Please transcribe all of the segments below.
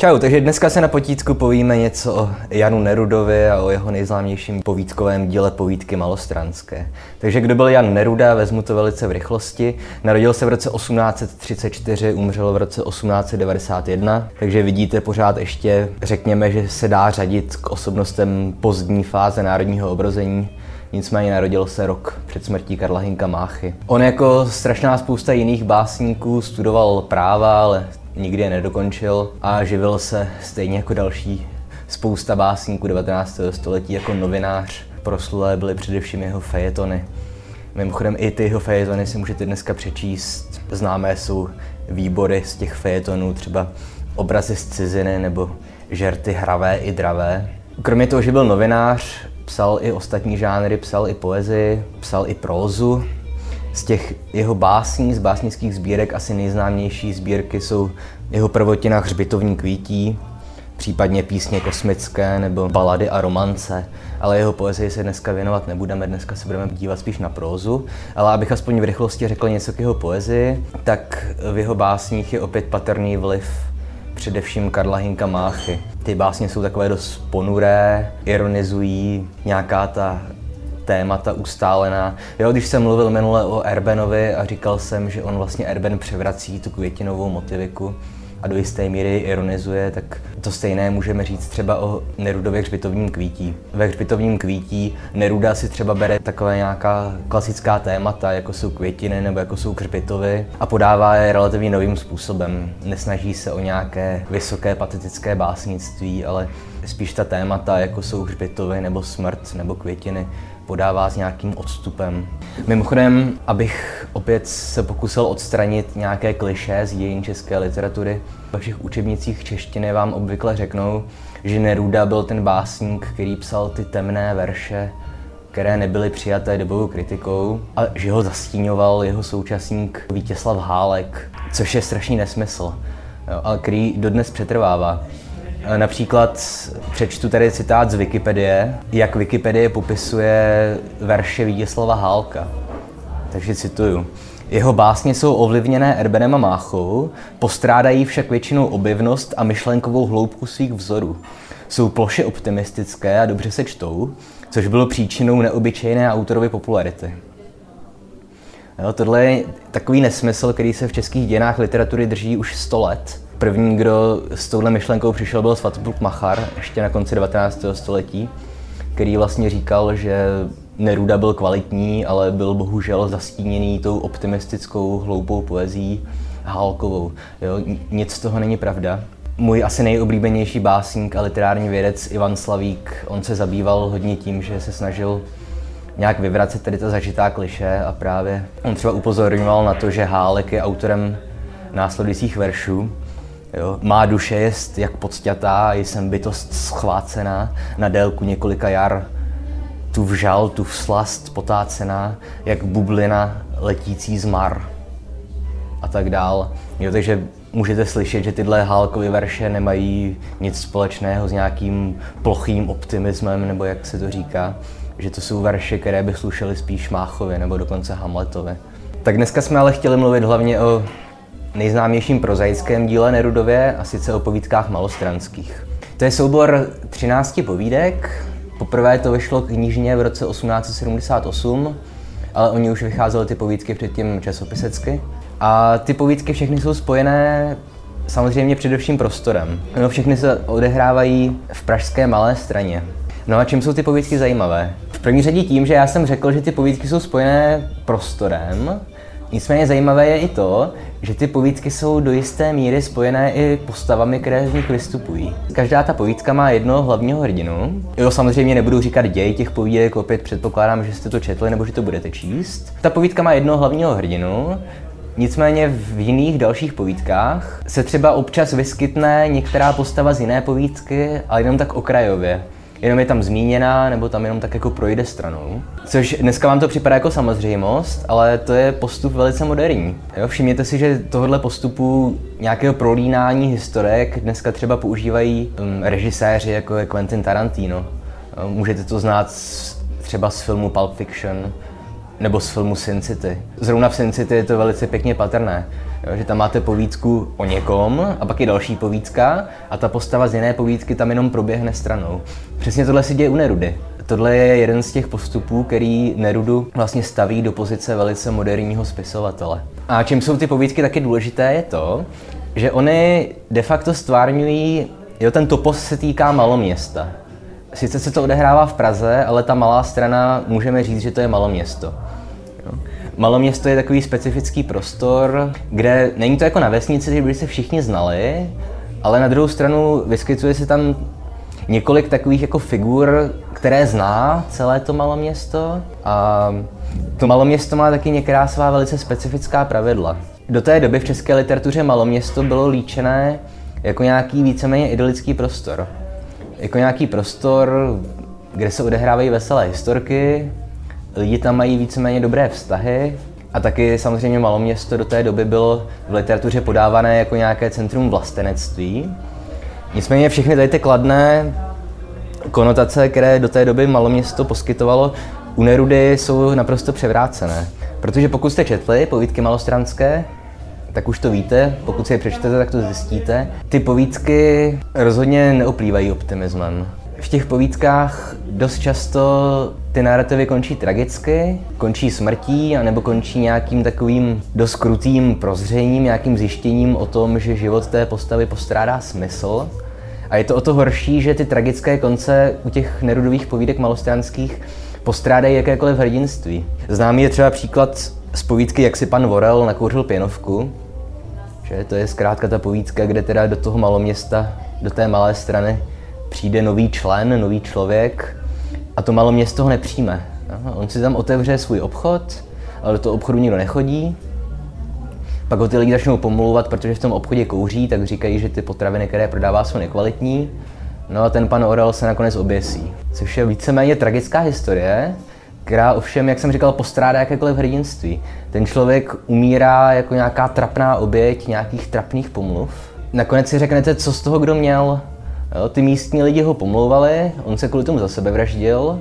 Čau, takže dneska se na potítku povíme něco o Janu Nerudovi a o jeho nejznámějším povídkovém díle Povídky malostranské. Takže kdo byl Jan Neruda, vezmu to velice v rychlosti. Narodil se v roce 1834, umřel v roce 1891, takže vidíte pořád ještě, řekněme, že se dá řadit k osobnostem pozdní fáze národního obrození. Nicméně narodil se rok před smrtí Karla Hinka Máchy. On jako strašná spousta jiných básníků studoval práva, ale nikdy je nedokončil a živil se stejně jako další spousta básníků 19. století jako novinář. Proslulé byly především jeho fejetony. Mimochodem i ty jeho fejetony si můžete dneska přečíst. Známé jsou výbory z těch fejetonů, třeba obrazy z ciziny nebo žerty hravé i dravé. Kromě toho, že byl novinář, psal i ostatní žánry, psal i poezii, psal i prózu, z těch jeho básní, z básnických sbírek asi nejznámější sbírky jsou jeho prvotina Hřbitovní kvítí, případně písně kosmické nebo balady a romance, ale jeho poezii se dneska věnovat nebudeme, dneska se budeme dívat spíš na prózu, ale abych aspoň v rychlosti řekl něco k jeho poezii, tak v jeho básních je opět patrný vliv především Karla Hinka Máchy. Ty básně jsou takové dost ponuré, ironizují nějaká ta témata ustálená. Jo, když jsem mluvil minule o Erbenovi a říkal jsem, že on vlastně Erben převrací tu květinovou motiviku a do jisté míry ironizuje, tak to stejné můžeme říct třeba o Nerudově hřbitovním kvítí. Ve hřbitovním kvítí Neruda si třeba bere takové nějaká klasická témata, jako jsou květiny nebo jako jsou hřbitovy a podává je relativně novým způsobem. Nesnaží se o nějaké vysoké patetické básnictví, ale spíš ta témata, jako jsou hřbitovy nebo smrt nebo květiny, podává s nějakým odstupem. Mimochodem, abych opět se pokusil odstranit nějaké kliše z dějin české literatury, ve všech učebnicích češtiny vám obvykle řeknou, že Neruda byl ten básník, který psal ty temné verše, které nebyly přijaté dobovou kritikou a že ho zastíňoval jeho současník Vítězslav Hálek, což je strašný nesmysl, ale který dodnes přetrvává. Eh, například přečtu tady citát z Wikipedie, jak Wikipedie popisuje verše Vítězslava Hálka. Takže cituju. Jeho básně jsou ovlivněné Erbenem a Máchou, postrádají však většinou objevnost a myšlenkovou hloubku svých vzorů. Jsou ploše optimistické a dobře se čtou, což bylo příčinou neobyčejné autorovy popularity. Jo, tohle je takový nesmysl, který se v českých dějinách literatury drží už 100 let První, kdo s touhle myšlenkou přišel, byl Svatopluk Machar, ještě na konci 19. století, který vlastně říkal, že Neruda byl kvalitní, ale byl bohužel zastíněný tou optimistickou, hloupou poezí Hálkovou. Jo, nic z toho není pravda. Můj asi nejoblíbenější básník a literární vědec Ivan Slavík, on se zabýval hodně tím, že se snažil nějak vyvracet tady ta zažitá kliše a právě on třeba upozorňoval na to, že Hálek je autorem následujících veršů, Jo? Má duše jest jak podsťatá, jsem bytost schvácená na délku několika jar. Tu vžal, tu slast potácená, jak bublina letící z mar. A tak dál. Jo, takže můžete slyšet, že tyhle Hálkovy verše nemají nic společného s nějakým plochým optimismem, nebo jak se to říká. Že to jsou verše, které by slušely spíš Máchově nebo dokonce Hamletovi. Tak dneska jsme ale chtěli mluvit hlavně o nejznámějším prozaickém díle Nerudově, a sice o povídkách malostranských. To je soubor 13 povídek. Poprvé to vyšlo knižně v roce 1878, ale oni už vycházely ty povídky předtím časopisecky. A ty povídky všechny jsou spojené samozřejmě především prostorem. No, všechny se odehrávají v pražské Malé straně. No a čím jsou ty povídky zajímavé? V první řadě tím, že já jsem řekl, že ty povídky jsou spojené prostorem, Nicméně zajímavé je i to, že ty povídky jsou do jisté míry spojené i postavami, které z nich vystupují. Každá ta povídka má jednoho hlavního hrdinu. Jo, samozřejmě nebudu říkat děj těch povídek, opět předpokládám, že jste to četli nebo že to budete číst. Ta povídka má jednoho hlavního hrdinu, Nicméně v jiných dalších povídkách se třeba občas vyskytne některá postava z jiné povídky, ale jenom tak okrajově jenom je tam zmíněná, nebo tam jenom tak jako projde stranou. Což dneska vám to připadá jako samozřejmost, ale to je postup velice moderní. Jo, všimněte si, že tohle postupu nějakého prolínání historek dneska třeba používají um, režiséři jako je Quentin Tarantino. Můžete to znát třeba z filmu Pulp Fiction nebo z filmu Sin City. Zrovna v Sin City je to velice pěkně patrné. Jo, že tam máte povídku o někom a pak je další povídka a ta postava z jiné povídky tam jenom proběhne stranou. Přesně tohle se děje u Nerudy. Tohle je jeden z těch postupů, který Nerudu vlastně staví do pozice velice moderního spisovatele. A čím jsou ty povídky taky důležité, je to, že oni de facto stvárňují, jo, ten topos se týká maloměsta. Sice se to odehrává v Praze, ale ta malá strana můžeme říct, že to je maloměsto. Maloměsto je takový specifický prostor, kde není to jako na vesnici, kde by se všichni znali, ale na druhou stranu vyskytuje se tam několik takových jako figur, které zná celé to maloměsto a to maloměsto má taky některá svá velice specifická pravidla. Do té doby v české literatuře maloměsto bylo líčené jako nějaký víceméně idylický prostor. Jako nějaký prostor, kde se odehrávají veselé historky, lidi tam mají víceméně dobré vztahy a taky samozřejmě maloměsto do té doby bylo v literatuře podávané jako nějaké centrum vlastenectví. Nicméně všechny tady ty kladné konotace, které do té doby maloměsto poskytovalo, u Nerudy jsou naprosto převrácené. Protože pokud jste četli povídky malostranské, tak už to víte, pokud si je přečtete, tak to zjistíte. Ty povídky rozhodně neoplývají optimismem. V těch povídkách dost často ty narrativy končí tragicky, končí smrtí, anebo končí nějakým takovým dost krutým prozřením, nějakým zjištěním o tom, že život té postavy postrádá smysl. A je to o to horší, že ty tragické konce u těch nerudových povídek malostranských postrádají jakékoliv hrdinství. Známý je třeba příklad z povídky Jak si pan Vorel nakouřil pěnovku, že to je zkrátka ta povídka, kde teda do toho maloměsta, do té malé strany přijde nový člen, nový člověk a to maloměsto ho nepřijme. On si tam otevře svůj obchod, ale do toho obchodu nikdo nechodí. Pak ho ty lidi začnou pomlouvat, protože v tom obchodě kouří, tak říkají, že ty potraviny, které prodává, jsou nekvalitní. No a ten pan Orel se nakonec oběsí. Což je víceméně tragická historie, která ovšem, jak jsem říkal, postrádá jakékoliv hrdinství. Ten člověk umírá jako nějaká trapná oběť nějakých trapných pomluv. Nakonec si řeknete, co z toho kdo měl. Jo, ty místní lidi ho pomlouvali, on se kvůli tomu za sebe vraždil,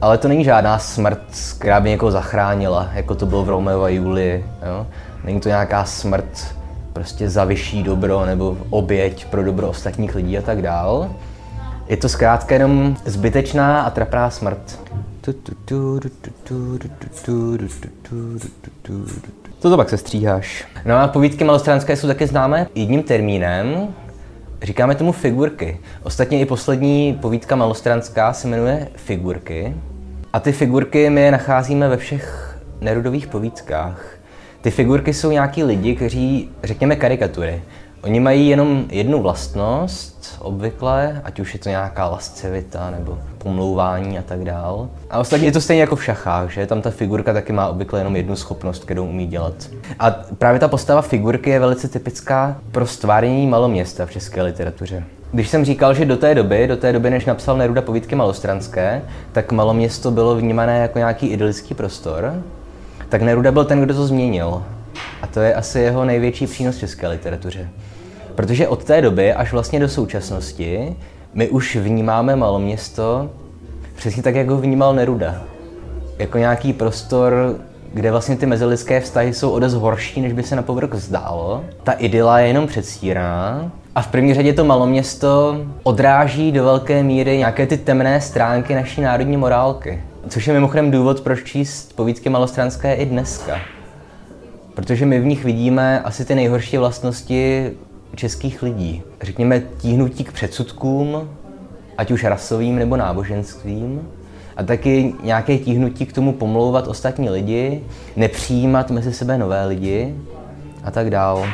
ale to není žádná smrt, která by někoho zachránila, jako to bylo v Romeo a Julii. Jo? Není to nějaká smrt prostě za vyšší dobro nebo oběť pro dobro ostatních lidí a tak dál. Je to zkrátka jenom zbytečná a trapná smrt. Co to pak se stříháš? No a povídky malostranské jsou taky známé jedním termínem, Říkáme tomu figurky. Ostatně i poslední povídka malostranská se jmenuje Figurky. A ty figurky my je nacházíme ve všech nerudových povídkách. Ty figurky jsou nějaký lidi, kteří, řekněme, karikatury. Oni mají jenom jednu vlastnost, obvykle, ať už je to nějaká lascivita nebo pomlouvání a tak dál. A ostatně je to stejně jako v šachách, že tam ta figurka taky má obvykle jenom jednu schopnost, kterou umí dělat. A právě ta postava figurky je velice typická pro stváření maloměsta v české literatuře. Když jsem říkal, že do té doby, do té doby, než napsal Neruda povídky malostranské, tak maloměsto bylo vnímané jako nějaký idylický prostor, tak Neruda byl ten, kdo to změnil. A to je asi jeho největší přínos české literatuře. Protože od té doby až vlastně do současnosti my už vnímáme maloměsto přesně tak, jak ho vnímal Neruda. Jako nějaký prostor, kde vlastně ty mezilidské vztahy jsou o dost horší, než by se na povrch zdálo. Ta idyla je jenom předstíraná. A v první řadě to maloměsto odráží do velké míry nějaké ty temné stránky naší národní morálky. Což je mimochodem důvod, proč číst povídky malostranské i dneska. Protože my v nich vidíme asi ty nejhorší vlastnosti českých lidí. Řekněme tíhnutí k předsudkům, ať už rasovým nebo náboženským, a taky nějaké tíhnutí k tomu pomlouvat ostatní lidi, nepřijímat mezi sebe nové lidi a tak dále.